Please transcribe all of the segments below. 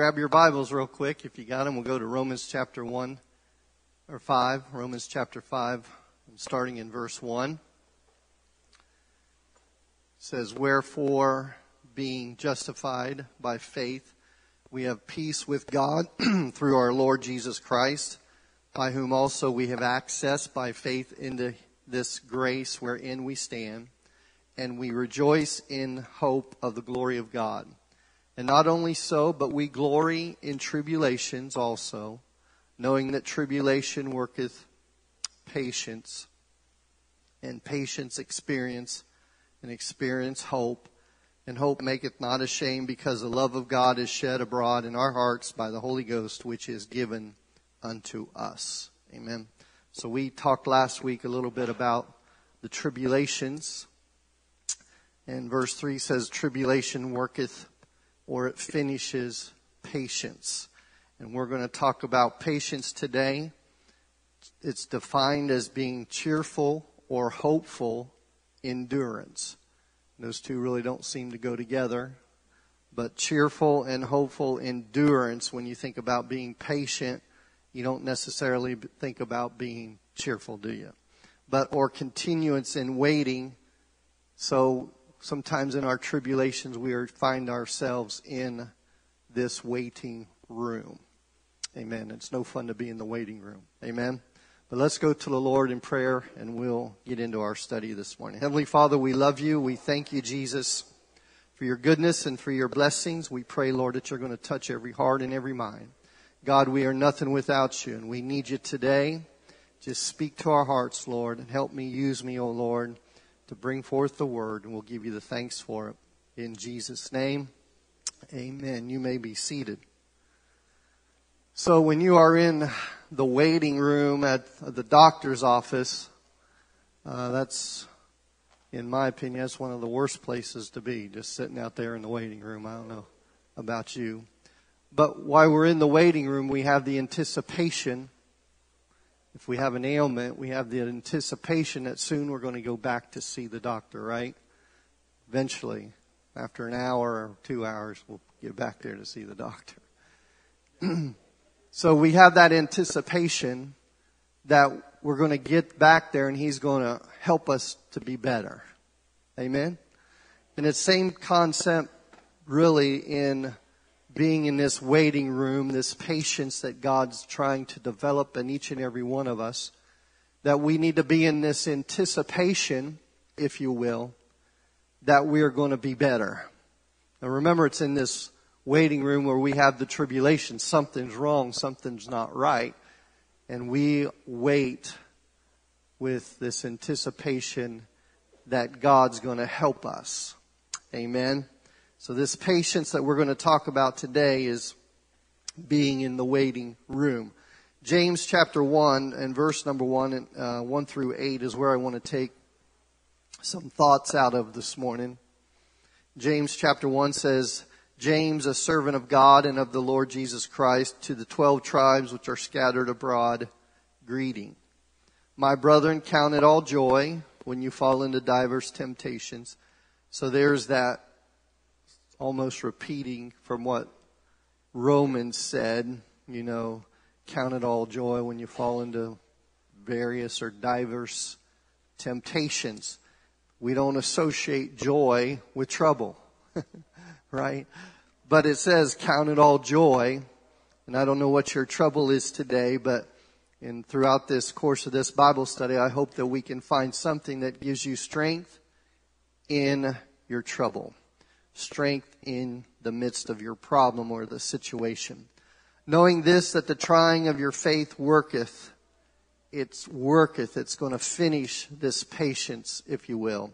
grab your Bibles real quick. If you got them, we'll go to Romans chapter 1 or 5. Romans chapter 5, starting in verse 1. It says, Wherefore, being justified by faith, we have peace with God through our Lord Jesus Christ, by whom also we have access by faith into this grace wherein we stand, and we rejoice in hope of the glory of God. And not only so, but we glory in tribulations also, knowing that tribulation worketh patience, and patience experience, and experience hope, and hope maketh not ashamed, because the love of God is shed abroad in our hearts by the Holy Ghost, which is given unto us. Amen. So we talked last week a little bit about the tribulations. And verse 3 says, Tribulation worketh or it finishes patience. And we're going to talk about patience today. It's defined as being cheerful or hopeful endurance. Those two really don't seem to go together. But cheerful and hopeful endurance, when you think about being patient, you don't necessarily think about being cheerful, do you? But, or continuance in waiting. So sometimes in our tribulations we are, find ourselves in this waiting room. Amen. It's no fun to be in the waiting room. Amen. But let's go to the Lord in prayer and we'll get into our study this morning. Heavenly Father, we love you. We thank you, Jesus, for your goodness and for your blessings. We pray, Lord, that you're going to touch every heart and every mind. God, we are nothing without you and we need you today. Just speak to our hearts, Lord, and help me, use me, O oh Lord to bring forth the word, and we'll give you the thanks for it. In Jesus' name, amen. You may be seated. So when you are in the waiting room at the doctor's office, uh, that's, in my opinion, that's one of the worst places to be, just sitting out there in the waiting room. I don't know about you. But while we're in the waiting room, we have the anticipation if we have an ailment, we have the anticipation that soon we're going to go back to see the doctor, right? Eventually, after an hour or two hours, we'll get back there to see the doctor. so we have that anticipation that we're going to get back there and he's going to help us to be better. Amen? And it's the same concept really in being in this waiting room, this patience that God's trying to develop in each and every one of us, that we need to be in this anticipation, if you will, that we are going to be better. Now remember, it's in this waiting room where we have the tribulation. Something's wrong, something's not right. And we wait with this anticipation that God's going to help us. Amen. So this patience that we're going to talk about today is being in the waiting room. James chapter 1 and verse number 1 uh, 1 through 8 is where I want to take some thoughts out of this morning. James chapter 1 says, James, a servant of God and of the Lord Jesus Christ, to the twelve tribes which are scattered abroad, greeting. My brethren, count it all joy when you fall into divers temptations. So there's that almost repeating from what Romans said, you know, count it all joy when you fall into various or diverse temptations. We don't associate joy with trouble, right? But it says count it all joy. And I don't know what your trouble is today, but in throughout this course of this Bible study, I hope that we can find something that gives you strength in your trouble strength in the midst of your problem or the situation. Knowing this, that the trying of your faith worketh, it's worketh, it's going to finish this patience, if you will.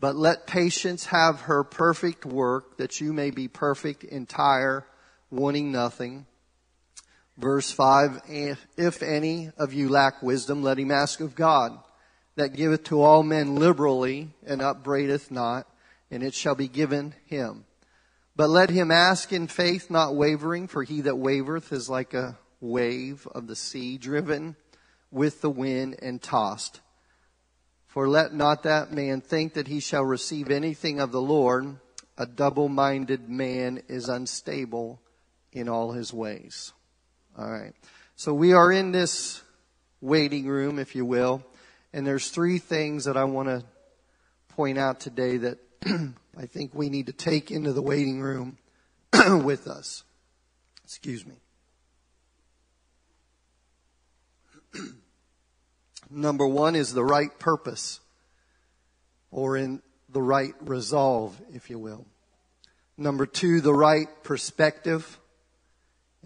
But let patience have her perfect work, that you may be perfect, entire, wanting nothing. Verse 5, if any of you lack wisdom, let him ask of God, that giveth to all men liberally and upbraideth not, and it shall be given him. But let him ask in faith, not wavering, for he that wavereth is like a wave of the sea, driven with the wind and tossed. For let not that man think that he shall receive anything of the Lord. A double-minded man is unstable in all his ways. All right. So we are in this waiting room, if you will, and there's three things that I want to point out today that I think we need to take into the waiting room with us. Excuse me. Number one is the right purpose, or in the right resolve, if you will. Number two, the right perspective.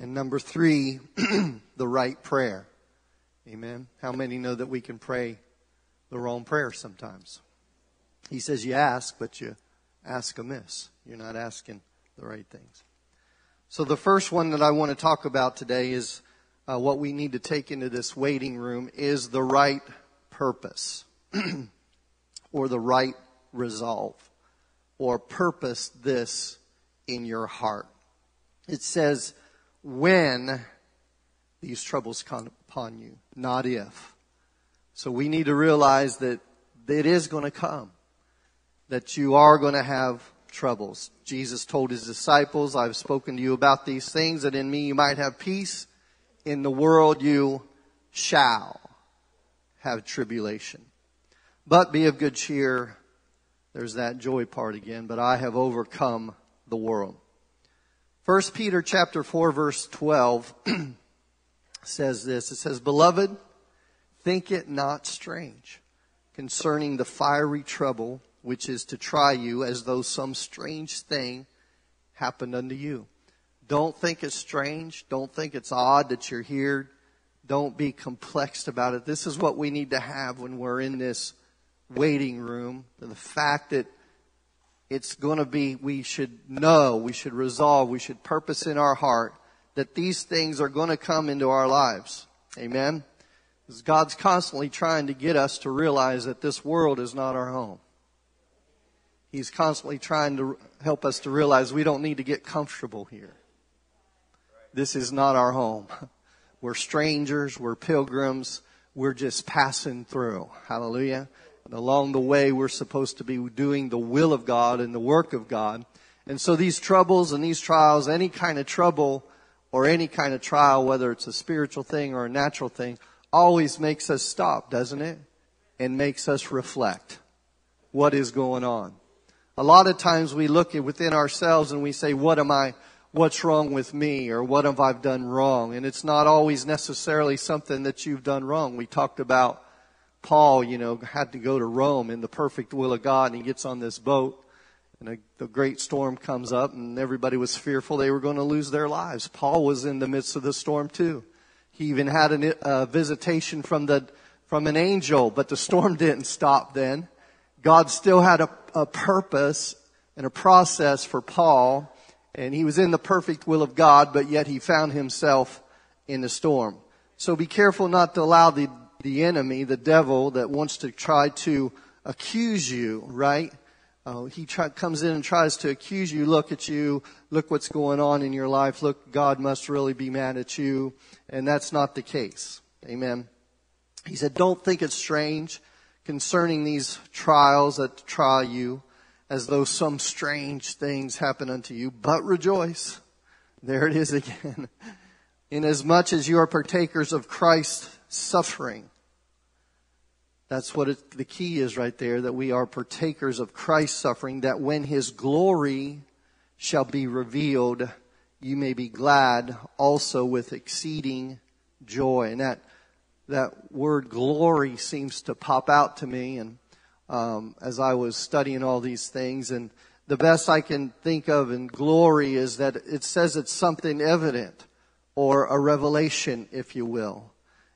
And number three, the right prayer. Amen. How many know that we can pray the wrong prayer sometimes? He says you ask, but you ask amiss. You're not asking the right things. So the first one that I want to talk about today is uh, what we need to take into this waiting room is the right purpose or the right resolve or purpose this in your heart. It says, when these troubles come upon you, not if. So we need to realize that it is going to come, that you are going to have troubles. Jesus told his disciples, I've spoken to you about these things that in me you might have peace. In the world you shall have tribulation. But be of good cheer. There's that joy part again. But I have overcome the world. 1 Peter chapter 4 verse 12 says this. It says, Beloved, think it not strange concerning the fiery trouble which is to try you as though some strange thing happened unto you. Don't think it's strange. Don't think it's odd that you're here. Don't be complexed about it. This is what we need to have when we're in this waiting room. The fact that it's going to be, we should know, we should resolve, we should purpose in our heart that these things are going to come into our lives. Amen? Because God's constantly trying to get us to realize that this world is not our home. He's constantly trying to help us to realize we don't need to get comfortable here. This is not our home. We're strangers. We're pilgrims. We're just passing through. Hallelujah. And along the way, we're supposed to be doing the will of God and the work of God. And so these troubles and these trials, any kind of trouble or any kind of trial, whether it's a spiritual thing or a natural thing, always makes us stop, doesn't it? And makes us reflect what is going on. A lot of times we look within ourselves and we say, what am I, what's wrong with me or what have I done wrong? And it's not always necessarily something that you've done wrong. We talked about Paul, you know, had to go to Rome in the perfect will of God and he gets on this boat and a, the great storm comes up and everybody was fearful they were going to lose their lives. Paul was in the midst of the storm too. He even had a uh, visitation from the, from an angel, but the storm didn't stop then. God still had a, a purpose and a process for Paul and he was in the perfect will of God, but yet he found himself in the storm. So be careful not to allow the, the enemy, the devil that wants to try to accuse you, right? Uh, he try, comes in and tries to accuse you. Look at you. Look what's going on in your life. Look, God must really be mad at you. And that's not the case. Amen. He said, don't think it's strange concerning these trials that try you as though some strange things happen unto you, but rejoice. There it is again. Inasmuch as you are partakers of Christ's suffering. That's what it, the key is right there, that we are partakers of Christ's suffering, that when his glory shall be revealed, you may be glad also with exceeding joy. And that, that word glory seems to pop out to me and um, as I was studying all these things. And the best I can think of in glory is that it says it's something evident or a revelation, if you will.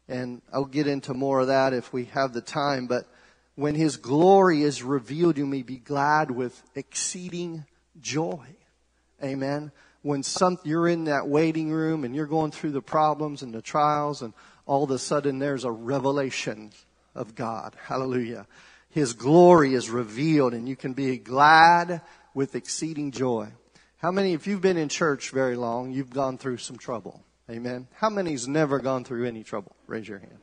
And I'll get into more of that if we have the time. But when His glory is revealed, you may be glad with exceeding joy. Amen. When some, you're in that waiting room and you're going through the problems and the trials and all of a sudden there's a revelation of God. Hallelujah. His glory is revealed and you can be glad with exceeding joy. How many, if you've been in church very long, you've gone through some trouble? Amen. How many's never gone through any trouble? Raise your hand.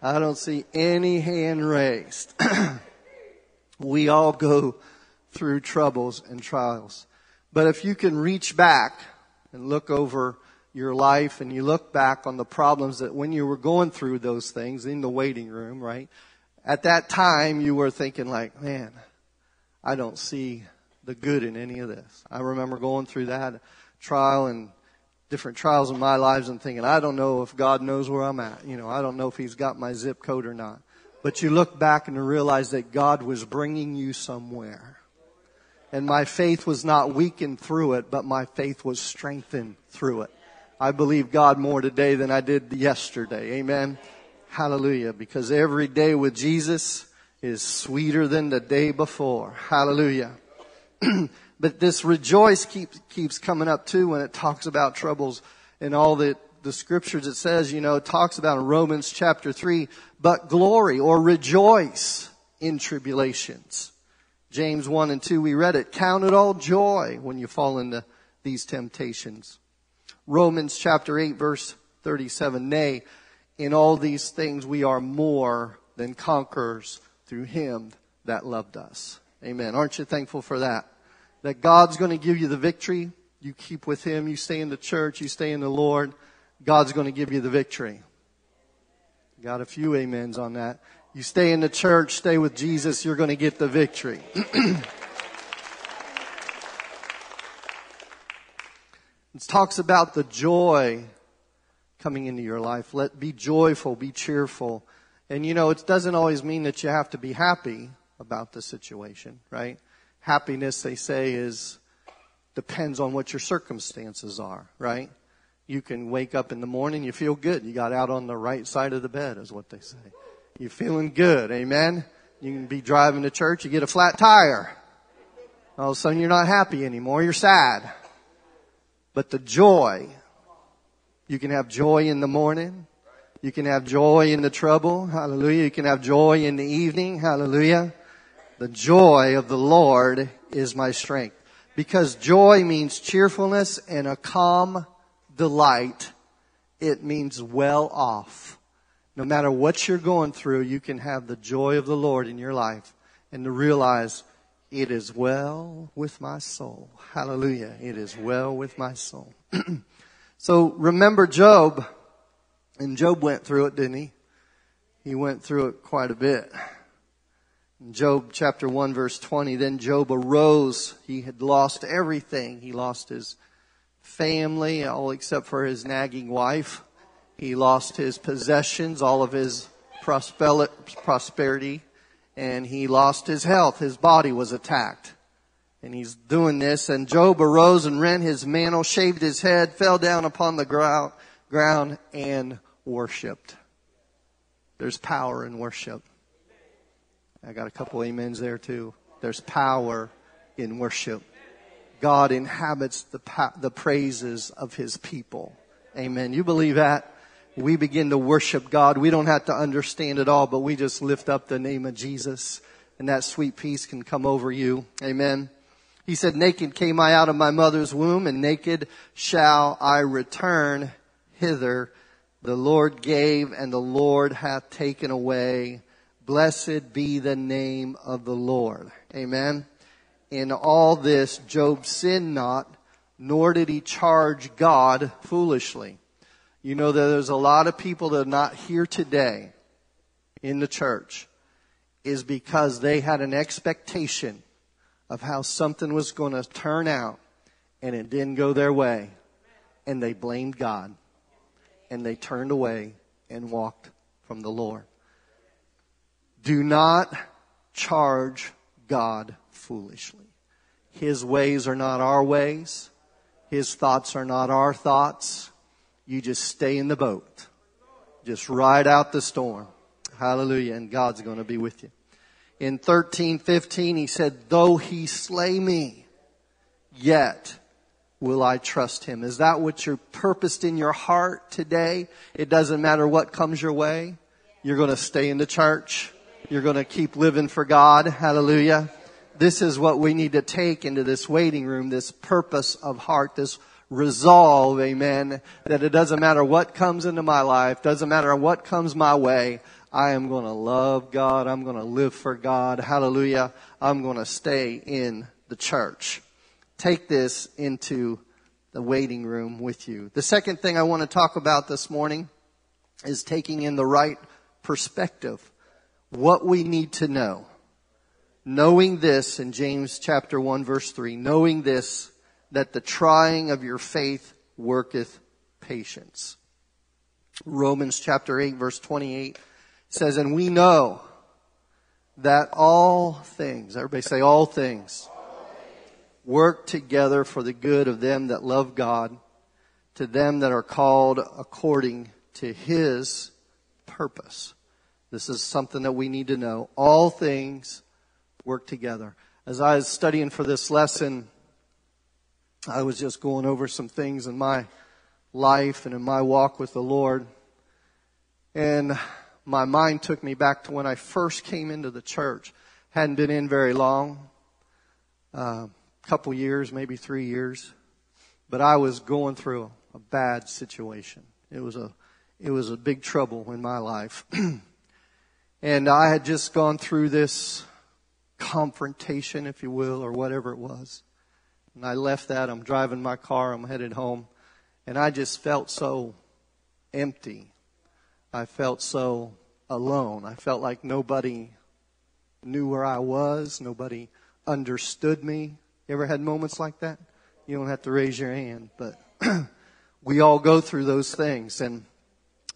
I don't see any hand raised. we all go through troubles and trials. But if you can reach back and look over your life and you look back on the problems that when you were going through those things in the waiting room, right? At that time, you were thinking like, man, I don't see the good in any of this. I remember going through that trial and different trials in my lives and thinking, I don't know if God knows where I'm at. You know, I don't know if He's got my zip code or not. But you look back and realize that God was bringing you somewhere. And my faith was not weakened through it, but my faith was strengthened through it. I believe God more today than I did yesterday. Amen. Hallelujah. Because every day with Jesus is sweeter than the day before. Hallelujah. but this rejoice keeps, keeps coming up too when it talks about troubles and all the, the scriptures it says, you know, it talks about in Romans chapter three, but glory or rejoice in tribulations. James 1 and 2, we read it. Count it all joy when you fall into these temptations. Romans chapter 8 verse 37, nay, in all these things we are more than conquerors through him that loved us. Amen. Aren't you thankful for that? That God's going to give you the victory. You keep with him. You stay in the church. You stay in the Lord. God's going to give you the victory. Got a few amens on that. You stay in the church, stay with Jesus, you're going to get the victory. it talks about the joy coming into your life. Let be joyful, be cheerful. And you know, it doesn't always mean that you have to be happy about the situation, right? Happiness, they say, is depends on what your circumstances are, right? You can wake up in the morning, you feel good. You got out on the right side of the bed, is what they say. You're feeling good. Amen. You can be driving to church, you get a flat tire. All of a sudden you're not happy anymore. You're sad. But the joy, you can have joy in the morning. You can have joy in the trouble. Hallelujah. You can have joy in the evening. Hallelujah. The joy of the Lord is my strength. Because joy means cheerfulness and a calm delight, it means well off. No matter what you're going through, you can have the joy of the Lord in your life and to realize it is well with my soul. Hallelujah. It is well with my soul. so remember Job, and Job went through it, didn't he? He went through it quite a bit. In Job chapter 1 verse 20, then Job arose. He had lost everything. He lost his family, all except for his nagging wife. He lost his possessions, all of his prosperity, and he lost his health. His body was attacked. And he's doing this, and Job arose and rent his mantle, shaved his head, fell down upon the ground, ground and worshiped. There's power in worship. I got a couple amens there too. There's power in worship. God inhabits the, the praises of his people. Amen. You believe that? We begin to worship God. We don't have to understand it all, but we just lift up the name of Jesus and that sweet peace can come over you. Amen. He said, naked came I out of my mother's womb and naked shall I return hither. The Lord gave and the Lord hath taken away. Blessed be the name of the Lord. Amen in all this, Job sinned not, nor did he charge God foolishly. You know that there's a lot of people that are not here today in the church is because they had an expectation of how something was going to turn out and it didn't go their way and they blamed God and they turned away and walked from the Lord. Do not charge God foolishly. His ways are not our ways. His thoughts are not our thoughts. You just stay in the boat. Just ride out the storm. Hallelujah. And God's going to be with you. In 1315, he said, though he slay me, yet will I trust him. Is that what you're purposed in your heart today? It doesn't matter what comes your way. You're going to stay in the church. You're going to keep living for God. Hallelujah this is what we need to take into this waiting room, this purpose of heart, this resolve, amen, that it doesn't matter what comes into my life, doesn't matter what comes my way, I am going to love God, I'm going to live for God, hallelujah, I'm going to stay in the church. Take this into the waiting room with you. The second thing I want to talk about this morning is taking in the right perspective. What we need to know. Knowing this in James chapter 1 verse 3, knowing this, that the trying of your faith worketh patience. Romans chapter 8 verse 28 says, and we know that all things, everybody say all things, work together for the good of them that love God, to them that are called according to His purpose. This is something that we need to know. All things work together. As I was studying for this lesson, I was just going over some things in my life and in my walk with the Lord. And my mind took me back to when I first came into the church. Hadn't been in very long, a uh, couple years, maybe three years, but I was going through a, a bad situation. It was a, it was a big trouble in my life. and I had just gone through this confrontation, if you will, or whatever it was. And I left that. I'm driving my car. I'm headed home. And I just felt so empty. I felt so alone. I felt like nobody knew where I was. Nobody understood me. You ever had moments like that? You don't have to raise your hand, but we all go through those things. And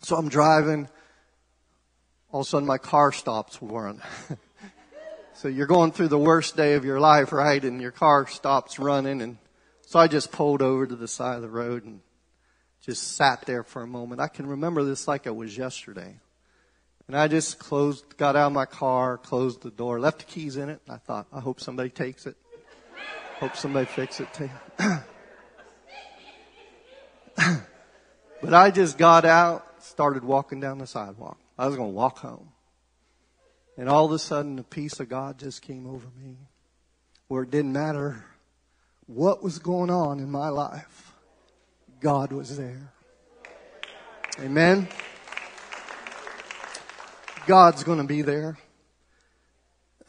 so I'm driving. All of a sudden my car stops running. so you're going through the worst day of your life, right? And your car stops running. And so I just pulled over to the side of the road and just sat there for a moment. I can remember this like it was yesterday. And I just closed, got out of my car, closed the door, left the keys in it. I thought, I hope somebody takes it. Hope somebody fix it too. but I just got out, started walking down the sidewalk. I was going to walk home. And all of a sudden, the peace of God just came over me where it didn't matter what was going on in my life. God was there. Amen. God's going to be there.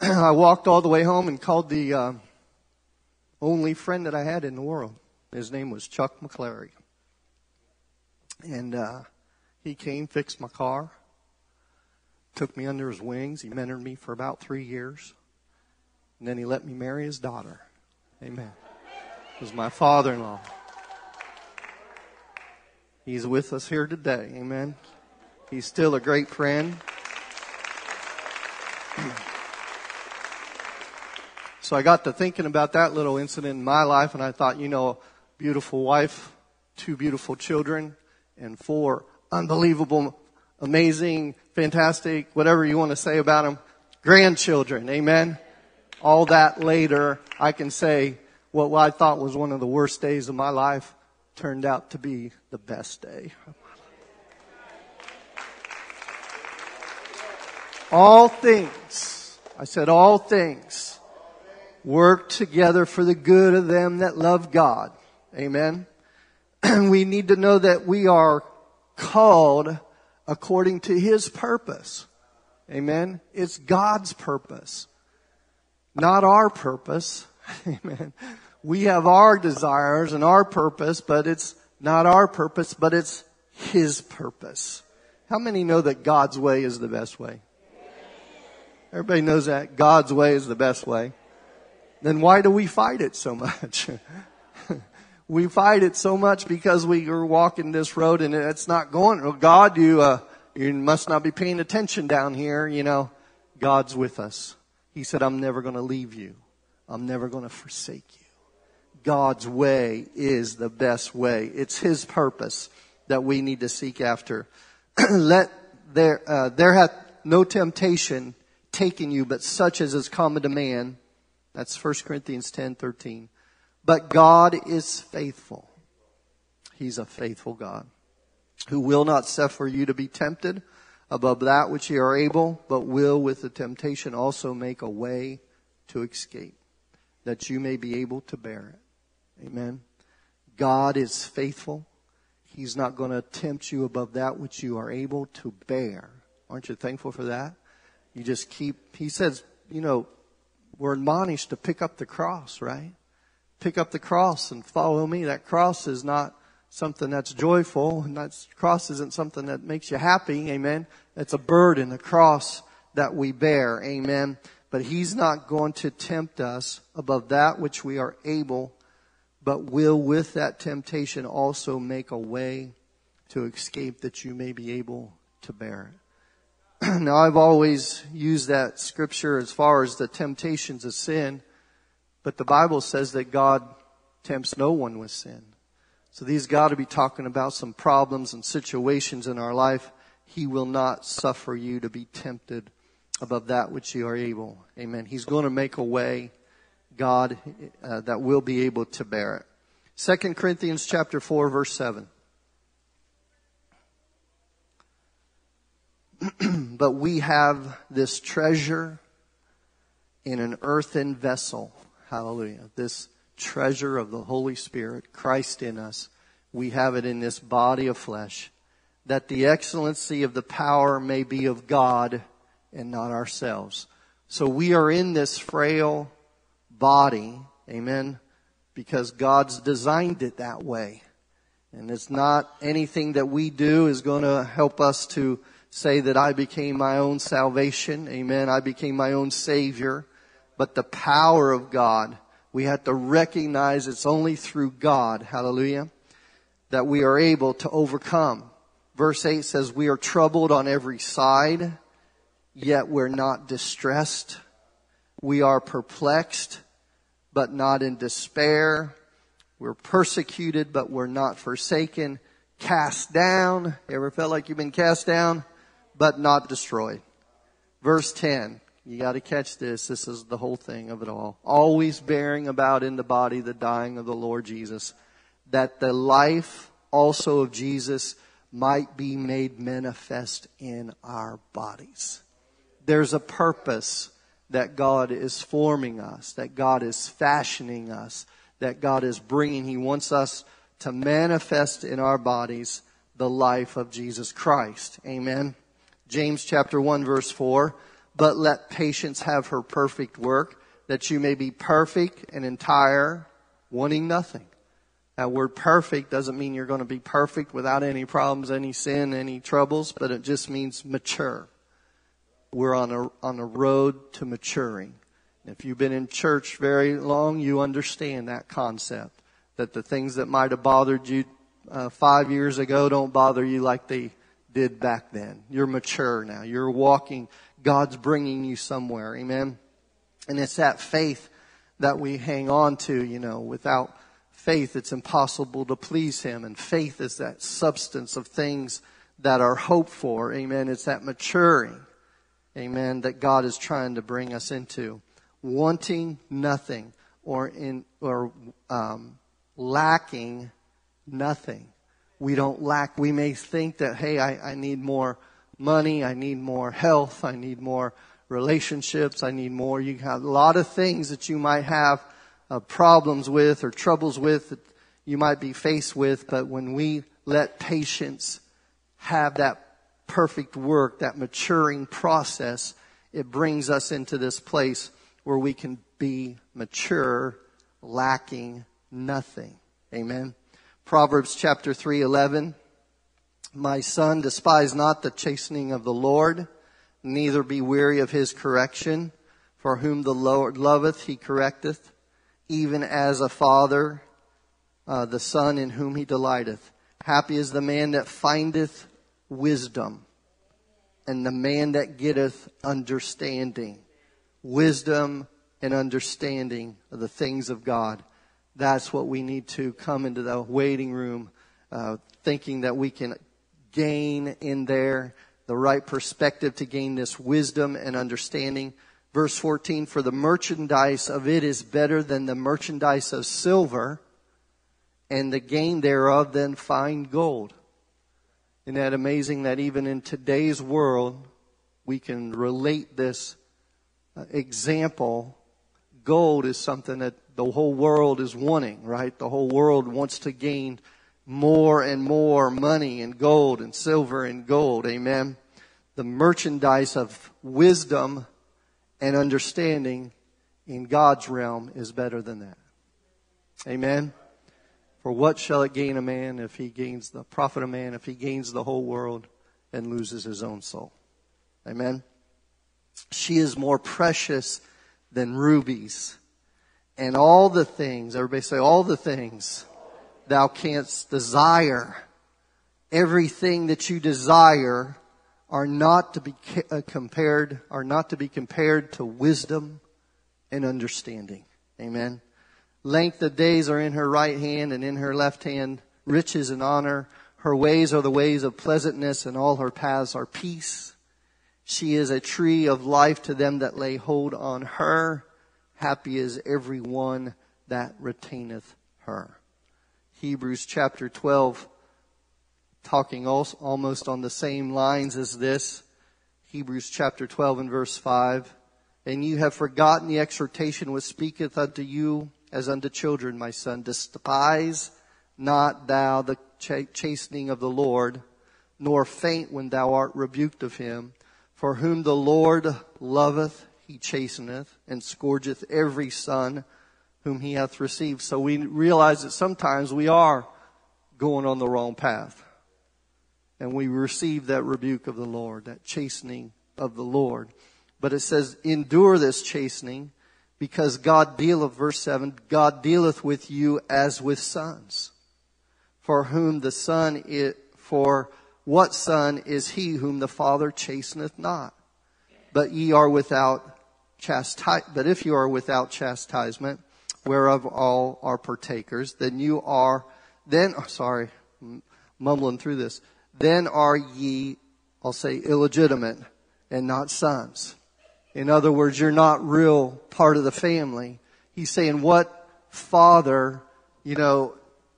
I walked all the way home and called the uh, only friend that I had in the world. His name was Chuck McClary. And uh, he came, fixed my car, took me under his wings. He mentored me for about three years. And then he let me marry his daughter. Amen. He was my father in law. He's with us here today. Amen. He's still a great friend. So I got to thinking about that little incident in my life and I thought, you know, beautiful wife, two beautiful children, and four unbelievable, amazing, fantastic, whatever you want to say about them, grandchildren. Amen. All that later, I can say what I thought was one of the worst days of my life turned out to be the best day All things, I said all things, work together for the good of them that love God. Amen. And we need to know that we are called according to His purpose. Amen. It's God's purpose, not our purpose. Amen. We have our desires and our purpose, but it's not our purpose, but it's His purpose. How many know that God's way is the best way? Everybody knows that God's way is the best way. Then why do we fight it so much? we fight it so much because we are walking this road and it's not going. Oh God, you uh, you must not be paying attention down here. You know, God's with us. He said, "I'm never going to leave you. I'm never going to forsake you." God's way is the best way. It's His purpose that we need to seek after. Let there, uh, there hath no temptation taken you, but such as is common to man. That's 1 Corinthians 10, 13. But God is faithful. He's a faithful God who will not suffer you to be tempted above that which you are able, but will with the temptation also make a way to escape that you may be able to bear it. Amen. God is faithful. He's not going to tempt you above that which you are able to bear. Aren't you thankful for that? You just keep, he says, you know, we're admonished to pick up the cross, right? Pick up the cross and follow me. That cross is not something that's joyful and that cross isn't something that makes you happy. Amen. It's a burden, a cross that we bear. Amen. But he's not going to tempt us above that which we are able, but will with that temptation also make a way to escape that you may be able to bear it. now I've always used that scripture as far as the temptations of sin, but the Bible says that God tempts no one with sin. So these got to be talking about some problems and situations in our life. He will not suffer you to be tempted above that which you are able. Amen. He's going to make a way, God, uh, that will be able to bear it. Second Corinthians chapter 4 verse 7. but we have this treasure in an earthen vessel. Hallelujah. This treasure of the Holy Spirit, Christ in us. We have it in this body of flesh that the excellency of the power may be of God and not ourselves. So we are in this frail body, amen, because God's designed it that way. And it's not anything that we do is going to help us to say that I became my own salvation, amen, I became my own savior, but the power of God, we have to recognize it's only through God, hallelujah, that we are able to overcome. Verse 8 says, we are troubled on every side, yet we're not distressed. We are perplexed, but not in despair. We're persecuted, but we're not forsaken. Cast down. Ever felt like you've been cast down? But not destroyed. Verse 10. You gotta catch this. This is the whole thing of it all. Always bearing about in the body the dying of the Lord Jesus, that the life also of Jesus might be made manifest in our bodies there's a purpose that God is forming us, that God is fashioning us, that God is bringing. He wants us to manifest in our bodies the life of Jesus Christ. Amen. James chapter 1 verse 4. But let patience have her perfect work, that you may be perfect and entire, wanting nothing. That word perfect doesn't mean you're going to be perfect without any problems, any sin, any troubles, but it just means mature we're on a, on a road to maturing. If you've been in church very long, you understand that concept. That the things that might have bothered you uh, five years ago don't bother you like they did back then. You're mature now. You're walking. God's bringing you somewhere. Amen. And it's that faith that we hang on to, you know, without faith, it's impossible to please Him. And faith is that substance of things that are hoped for. Amen. It's that maturing amen, that God is trying to bring us into. Wanting nothing or in, or, um, lacking nothing. We don't lack. We may think that, hey, I, I need more money. I need more health. I need more relationships. I need more. You have a lot of things that you might have uh, problems with or troubles with that you might be faced with. But when we let patience have that perfect work, that maturing process, it brings us into this place where we can be mature, lacking nothing. Amen. Proverbs chapter 3, 11. My son, despise not the chastening of the Lord, neither be weary of his correction. For whom the Lord loveth, he correcteth, even as a father, uh, the son in whom he delighteth. Happy is the man that findeth wisdom, and the man that getteth understanding. Wisdom and understanding of the things of God. That's what we need to come into the waiting room, uh, thinking that we can gain in there the right perspective to gain this wisdom and understanding. Verse 14, for the merchandise of it is better than the merchandise of silver, and the gain thereof than fine gold. Isn't that amazing that even in today's world, we can relate this uh, example? Gold is something that the whole world is wanting, right? The whole world wants to gain more and more money and gold and silver and gold. Amen. The merchandise of wisdom and understanding in God's realm is better than that. Amen. For what shall it gain a man if he gains the profit of man if he gains the whole world and loses his own soul? Amen. She is more precious than rubies. And all the things, everybody say all the things thou canst desire. Everything that you desire are not to be uh, compared, are not to be compared to wisdom and understanding. Amen. Length of days are in her right hand and in her left hand riches and honor. Her ways are the ways of pleasantness and all her paths are peace. She is a tree of life to them that lay hold on her. Happy is every one that retaineth her. Hebrews chapter 12, talking almost on the same lines as this. Hebrews chapter 12 and verse 5. And you have forgotten the exhortation which speaketh unto you as unto children, my son. Despise not thou the chastening of the Lord, nor faint when thou art rebuked of him. For whom the Lord loveth, he chasteneth, and scourgeth every son whom he hath received. So we realize that sometimes we are going on the wrong path. And we receive that rebuke of the Lord, that chastening of the Lord. But it says, endure this chastening because God dealeth, verse 7, God dealeth with you as with sons. For whom the son is, for what son is he whom the father chasteneth not? But ye are without chastisement, but if you are without chastisement, whereof all are partakers, then you are, then, oh, sorry, mumbling through this, then are ye, I'll say illegitimate and not sons. In other words, you're not real part of the family. He's saying what father, you know,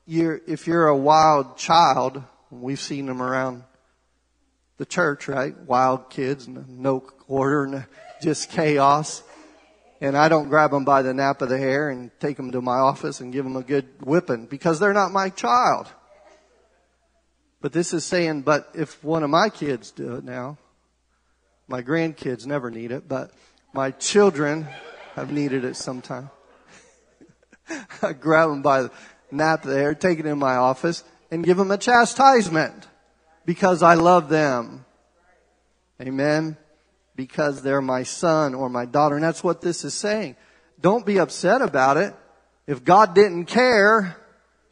you're, if you're a wild child, we've seen them around the church, right? Wild kids, no order, just chaos and I don't grab them by the nape of the hair and take them to my office and give them a good whipping because they're not my child. But this is saying, but if one of my kids do it now, my grandkids never need it, but my children have needed it sometime. I grab them by the nape of the hair, take it in my office, and give them a chastisement because I love them. Amen because they're my son or my daughter. And that's what this is saying. Don't be upset about it. If God didn't care,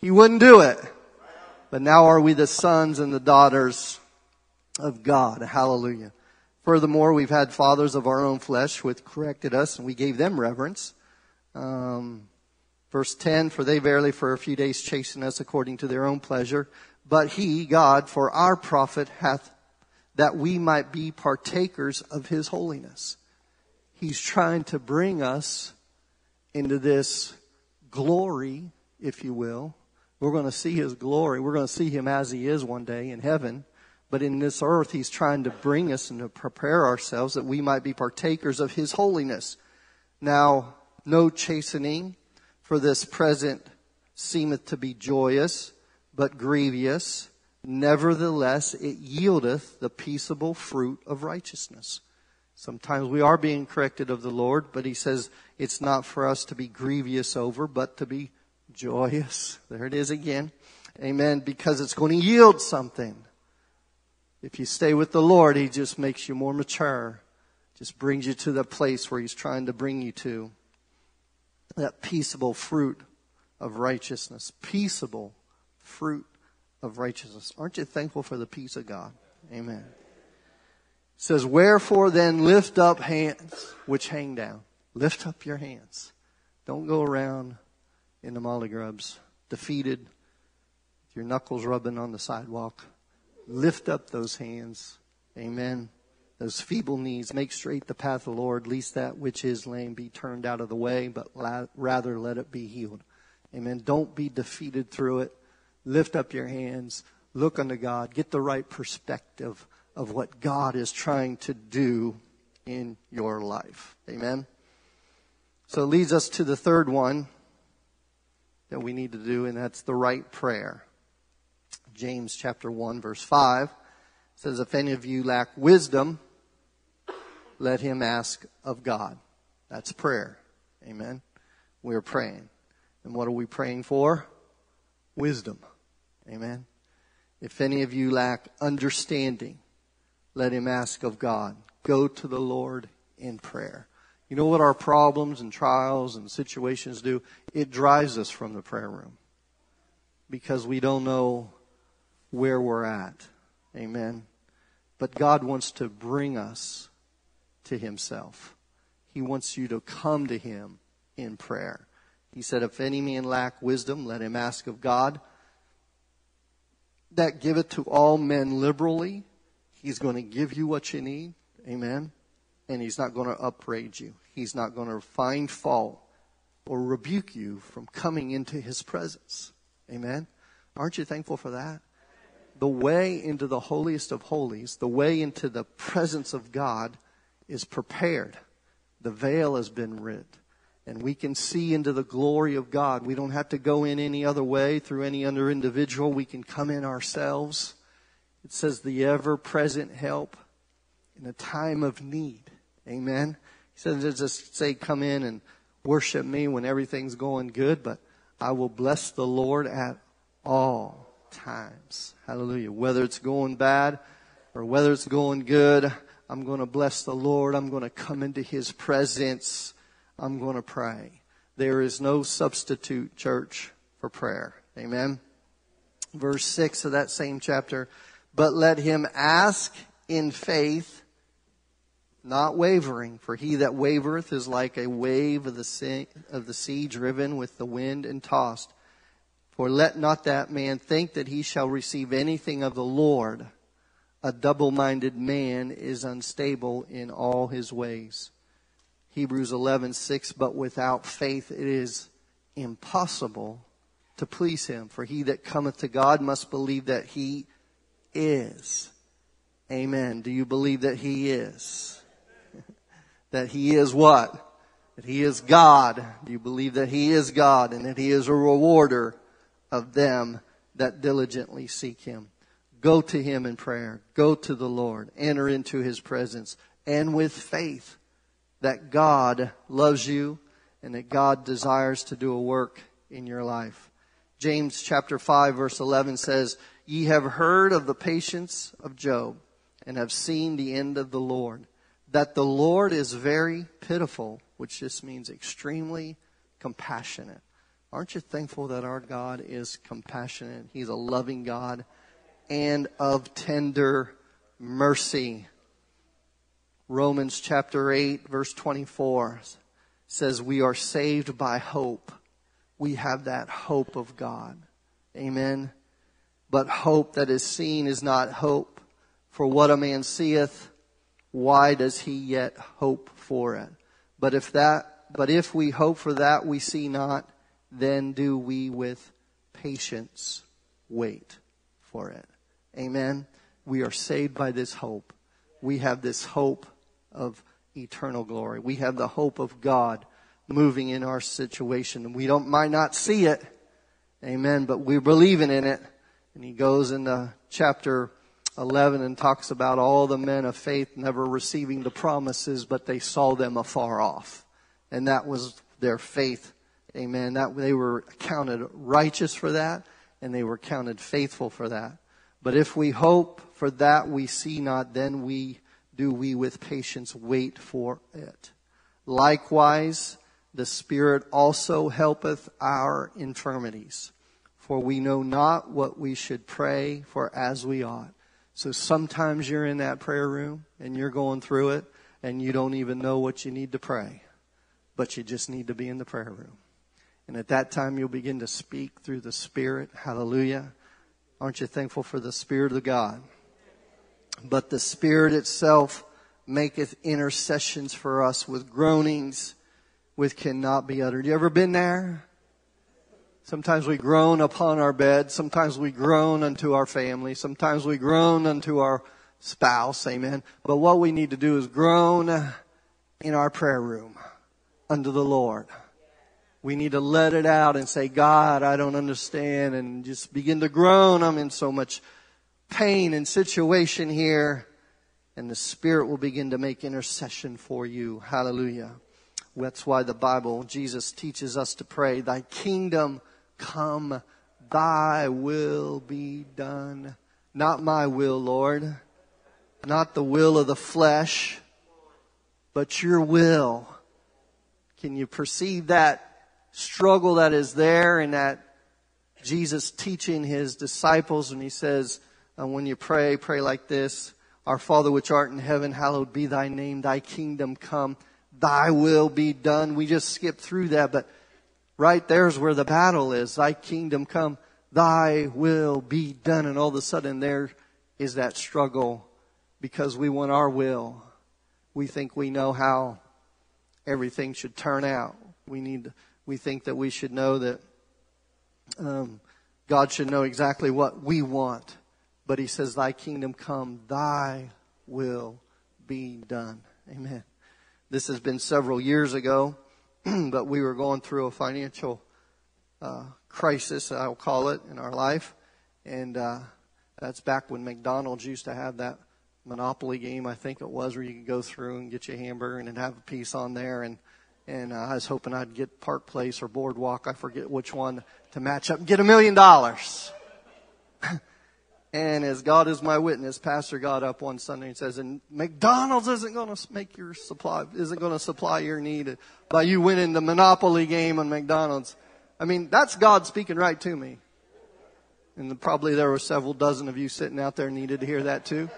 He wouldn't do it. But now are we the sons and the daughters of God? Hallelujah. Furthermore, we've had fathers of our own flesh which corrected us and we gave them reverence. Um, verse 10, for they verily for a few days chastened us according to their own pleasure. But he, God, for our profit hath that we might be partakers of His holiness. He's trying to bring us into this glory, if you will. We're going to see His glory. We're going to see Him as He is one day in heaven. But in this earth, He's trying to bring us and to prepare ourselves that we might be partakers of His holiness. Now, no chastening for this present seemeth to be joyous, but grievous. Nevertheless, it yieldeth the peaceable fruit of righteousness. Sometimes we are being corrected of the Lord, but he says it's not for us to be grievous over, but to be joyous. There it is again. Amen. Because it's going to yield something. If you stay with the Lord, he just makes you more mature. Just brings you to the place where he's trying to bring you to. That peaceable fruit of righteousness. Peaceable fruit of righteousness. Aren't you thankful for the peace of God? Amen. It says, Wherefore then lift up hands which hang down. Lift up your hands. Don't go around in the molly grubs, defeated, your knuckles rubbing on the sidewalk. Lift up those hands. Amen. Those feeble knees. Make straight the path of the Lord, lest that which is lame be turned out of the way, but rather let it be healed. Amen. Don't be defeated through it lift up your hands, look unto God, get the right perspective of what God is trying to do in your life. Amen. So it leads us to the third one that we need to do, and that's the right prayer. James chapter 1 verse 5 says, if any of you lack wisdom, let him ask of God. That's prayer. Amen. We're praying. And what are we praying for? Wisdom. Amen. If any of you lack understanding, let him ask of God. Go to the Lord in prayer. You know what our problems and trials and situations do? It drives us from the prayer room because we don't know where we're at. Amen. But God wants to bring us to Himself. He wants you to come to Him in prayer. He said, If any man lack wisdom, let him ask of God. That giveth to all men liberally. He's going to give you what you need. Amen. And He's not going to upbraid you. He's not going to find fault or rebuke you from coming into His presence. Amen. Aren't you thankful for that? The way into the holiest of holies, the way into the presence of God is prepared. The veil has been rid. And we can see into the glory of God. We don't have to go in any other way through any other individual. We can come in ourselves. It says the ever present help in a time of need. Amen. He says, just say, come in and worship me when everything's going good, but I will bless the Lord at all times. Hallelujah. Whether it's going bad or whether it's going good, I'm going to bless the Lord. I'm going to come into His presence. I'm going to pray. There is no substitute, church, for prayer. Amen. Verse 6 of that same chapter. But let him ask in faith not wavering, for he that wavereth is like a wave of the sea, of the sea driven with the wind and tossed. For let not that man think that he shall receive anything of the Lord. A double-minded man is unstable in all his ways. Hebrews 11:6 but without faith it is impossible to please him for he that cometh to God must believe that he is. Amen. Do you believe that he is? that he is what? That he is God. Do you believe that he is God and that he is a rewarder of them that diligently seek him? Go to him in prayer. Go to the Lord. Enter into his presence and with faith that God loves you and that God desires to do a work in your life. James chapter 5 verse 11 says, Ye have heard of the patience of Job and have seen the end of the Lord that the Lord is very pitiful, which just means extremely compassionate. Aren't you thankful that our God is compassionate? He's a loving God and of tender mercy. Romans chapter 8 verse 24 says we are saved by hope. We have that hope of God. Amen. But hope that is seen is not hope. For what a man seeth, why does he yet hope for it? But if that, but if we hope for that we see not, then do we with patience wait for it. Amen. We are saved by this hope. We have this hope of eternal glory. We have the hope of God moving in our situation. We don't, might not see it. Amen. But we're believing in it. And he goes into chapter 11 and talks about all the men of faith never receiving the promises, but they saw them afar off. And that was their faith. Amen. That they were counted righteous for that and they were counted faithful for that. But if we hope for that we see not, then we do we with patience wait for it. Likewise, the Spirit also helpeth our infirmities. For we know not what we should pray for as we ought. So sometimes you're in that prayer room and you're going through it and you don't even know what you need to pray, but you just need to be in the prayer room. And at that time you'll begin to speak through the Spirit. Hallelujah. Aren't you thankful for the Spirit of God? But the Spirit itself maketh intercessions for us with groanings which cannot be uttered. You ever been there? Sometimes we groan upon our bed. Sometimes we groan unto our family. Sometimes we groan unto our spouse. Amen. But what we need to do is groan in our prayer room unto the Lord. We need to let it out and say, God, I don't understand and just begin to groan. I'm in so much pain and situation here. And the Spirit will begin to make intercession for you. Hallelujah. That's why the Bible, Jesus teaches us to pray, Thy kingdom come, Thy will be done. Not my will, Lord. Not the will of the flesh, but your will. Can you perceive that struggle that is there and that Jesus teaching his disciples when he says, uh, when you pray, pray like this. Our Father which art in heaven, hallowed be thy name, thy kingdom come, thy will be done. We just skip through that, but right there's where the battle is. Thy kingdom come, thy will be done. And all of a sudden there is that struggle because we want our will. We think we know how everything should turn out. We need, we think that we should know that um, God should know exactly what we want. But he says, Thy kingdom come, thy will be done. Amen. This has been several years ago, but we were going through a financial uh, crisis, I'll call it, in our life. And uh, that's back when McDonald's used to have that Monopoly game, I think it was, where you could go through and get your hamburger and have a piece on there. And and uh, I was hoping I'd get Park Place or Boardwalk, I forget which one, to match up and get a million dollars. And as God is my witness, Pastor got up one Sunday and says, "And McDonald's isn't going to make your supply, isn't going to supply your need by you winning the Monopoly game on McDonald's." I mean, that's God speaking right to me. And probably there were several dozen of you sitting out there needed to hear that too.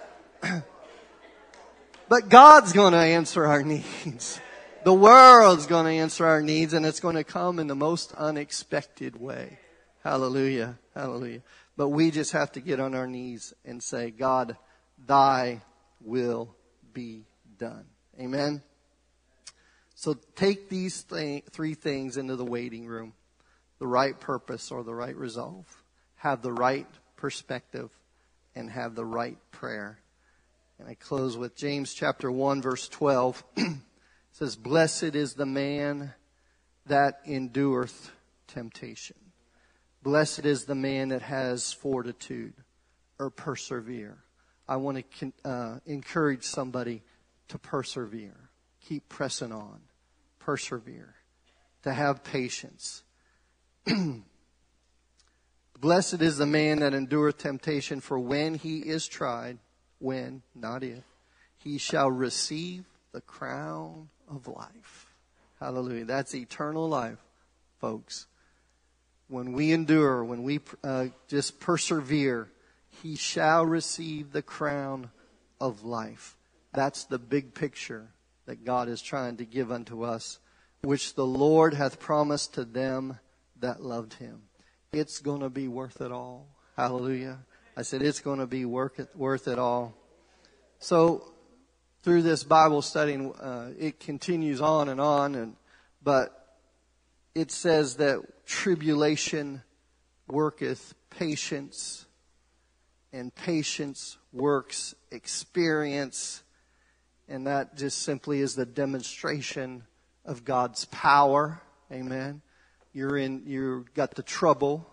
but God's going to answer our needs. The world's going to answer our needs and it's going to come in the most unexpected way. Hallelujah. Hallelujah. But we just have to get on our knees and say, God, thy will be done. Amen. So take these th- three things into the waiting room. The right purpose or the right resolve. Have the right perspective and have the right prayer. And I close with James chapter 1 verse 12. says, Blessed is the man that endureth temptation. Blessed is the man that has fortitude or persevere. I want to uh, encourage somebody to persevere. Keep pressing on. Persevere. To have patience. Blessed is the man that endureth temptation, for when he is tried, when, not if, he shall receive the crown of life. Hallelujah. That's eternal life, folks. When we endure, when we uh, just persevere, he shall receive the crown of life. That's the big picture that God is trying to give unto us, which the Lord hath promised to them that loved him. It's going to be worth it all. Hallelujah. I said it's going to be worth it, all. So through this Bible study, uh, it continues on and on, and but it says that tribulation worketh patience, and patience works experience, and that just simply is the demonstration of God's power. Amen. You're in, you've got the trouble,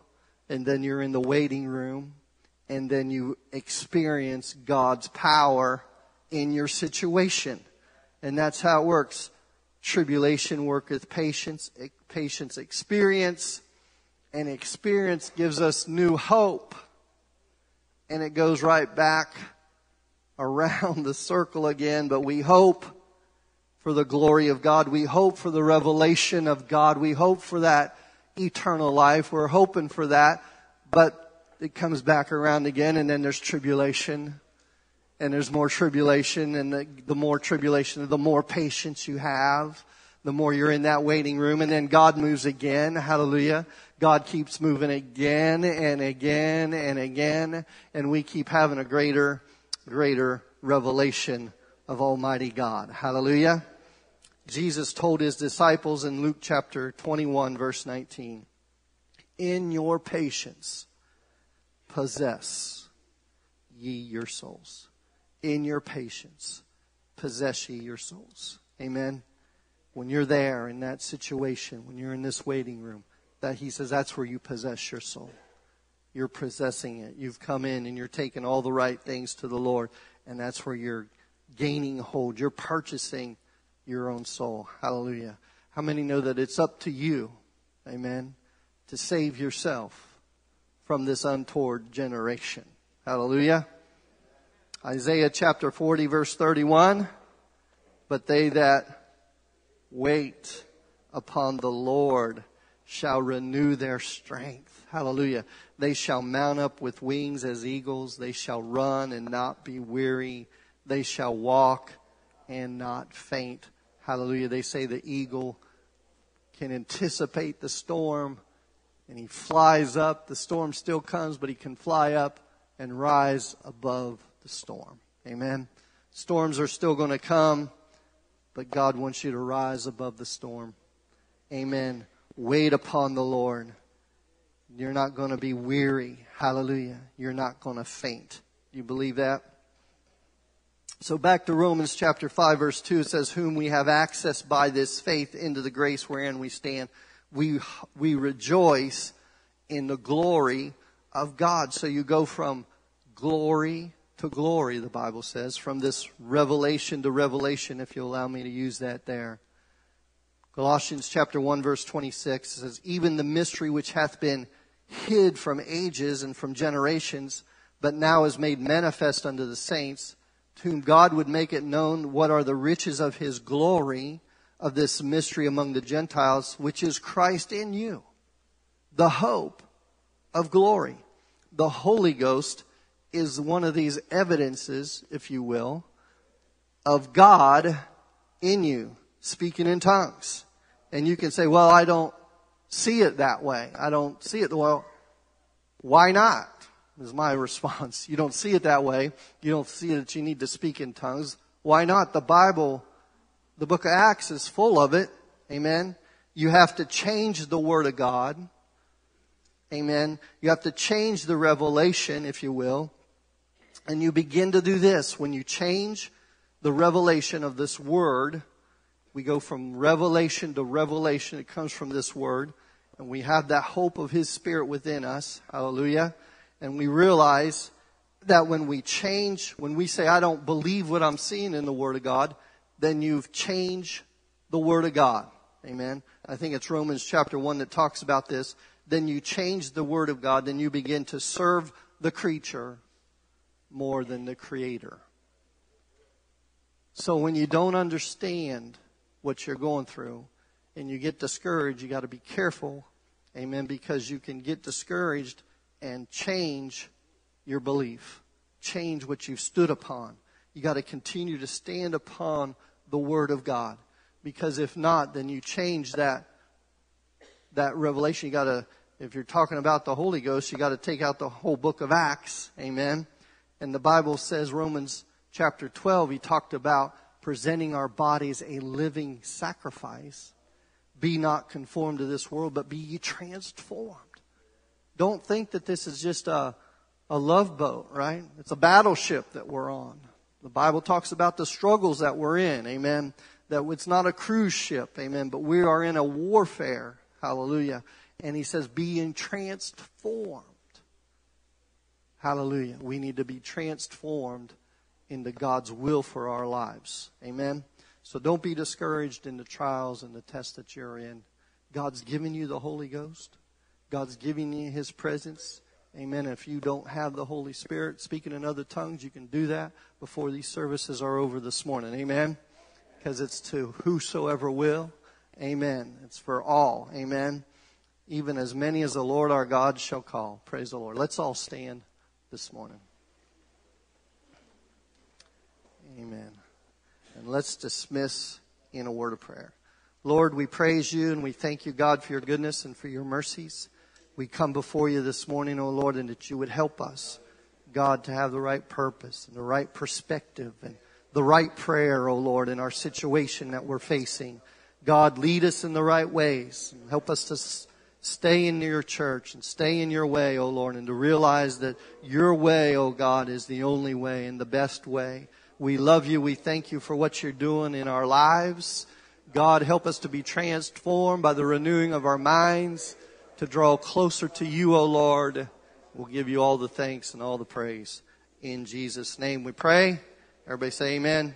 and then you're in the waiting room, and then you experience God's power in your situation. And that's how it works. Tribulation worketh patience, patience experience, and experience gives us new hope. And it goes right back around the circle again, but we hope for the glory of God. We hope for the revelation of God. We hope for that eternal life. We're hoping for that, but it comes back around again and then there's tribulation and there's more tribulation, and the, the more tribulation, the more patience you have, the more you're in that waiting room, and then God moves again. Hallelujah. God keeps moving again and again and again, and we keep having a greater, greater revelation of Almighty God. Hallelujah. Jesus told his disciples in Luke chapter 21 verse 19, in your patience possess ye your souls in your patience, possess ye your souls. Amen. When you're there in that situation, when you're in this waiting room, that he says that's where you possess your soul. You're possessing it. You've come in and you're taking all the right things to the Lord, and that's where you're gaining hold. You're purchasing your own soul. Hallelujah. How many know that it's up to you, amen, to save yourself from this untoward generation? Hallelujah. Isaiah chapter 40 verse 31. But they that wait upon the Lord shall renew their strength. Hallelujah. They shall mount up with wings as eagles. They shall run and not be weary. They shall walk and not faint. Hallelujah. They say the eagle can anticipate the storm and he flies up. The storm still comes, but he can fly up and rise above the storm. Amen. Storms are still going to come, but God wants you to rise above the storm. Amen. Wait upon the Lord. You're not going to be weary. Hallelujah. You're not going to faint. You believe that? So back to Romans chapter 5 verse 2, it says, whom we have access by this faith into the grace wherein we stand. We, we rejoice in the glory of God. So you go from glory to glory, the Bible says, from this revelation to revelation, if you allow me to use that there. Colossians chapter 1 verse 26 says, even the mystery which hath been hid from ages and from generations, but now is made manifest unto the saints, to whom God would make it known what are the riches of his glory of this mystery among the Gentiles, which is Christ in you, the hope of glory. The Holy Ghost is one of these evidences, if you will, of God in you, speaking in tongues. And you can say, well, I don't see it that way. I don't see it. Well, why not? is my response. You don't see it that way. You don't see that you need to speak in tongues. Why not? The Bible, the book of Acts is full of it. Amen. You have to change the Word of God. Amen. You have to change the revelation, if you will. And you begin to do this. When you change the revelation of this Word, we go from revelation to revelation. It comes from this Word. And we have that hope of His Spirit within us. Hallelujah and we realize that when we change, when we say, I don't believe what I'm seeing in the Word of God, then you've changed the Word of God. Amen. I think it's Romans chapter 1 that talks about this. Then you change the Word of God, then you begin to serve the creature more than the Creator. So when you don't understand what you're going through and you get discouraged, you got to be careful. Amen. Because you can get discouraged and change your belief. Change what you've stood upon. You got to continue to stand upon the Word of God. Because if not, then you change that, that revelation. You got to, if you're talking about the Holy Ghost, you got to take out the whole book of Acts. Amen. And the Bible says, Romans chapter 12, he talked about presenting our bodies a living sacrifice. Be not conformed to this world, but be ye transformed don't think that this is just a, a love boat, right? It's a battleship that we're on. The Bible talks about the struggles that we're in, amen. That it's not a cruise ship, amen, but we are in a warfare, hallelujah. And he says, being transformed. Hallelujah. We need to be transformed into God's will for our lives. Amen. So don't be discouraged in the trials and the tests that you're in. God's given you the Holy Ghost. God's giving you His presence. Amen. If you don't have the Holy Spirit speaking in other tongues, you can do that before these services are over this morning. Amen. Because it's to whosoever will. Amen. It's for all. Amen. Even as many as the Lord our God shall call. Praise the Lord. Let's all stand this morning. Amen. And let's dismiss in a word of prayer. Lord, we praise you and we thank you, God, for your goodness and for your mercies we come before you this morning, O oh Lord, and that you would help us, God, to have the right purpose and the right perspective and the right prayer, O oh Lord, in our situation that we're facing. God, lead us in the right ways. And help us to stay in your church and stay in your way, O oh Lord, and to realize that your way, O God, is the only way and the best way. We love you. We thank you for what you're doing in our lives. God, help us to be transformed by the renewing of our minds to draw closer to you, O Lord. We'll give you all the thanks and all the praise. In Jesus' name we pray. Everybody say amen.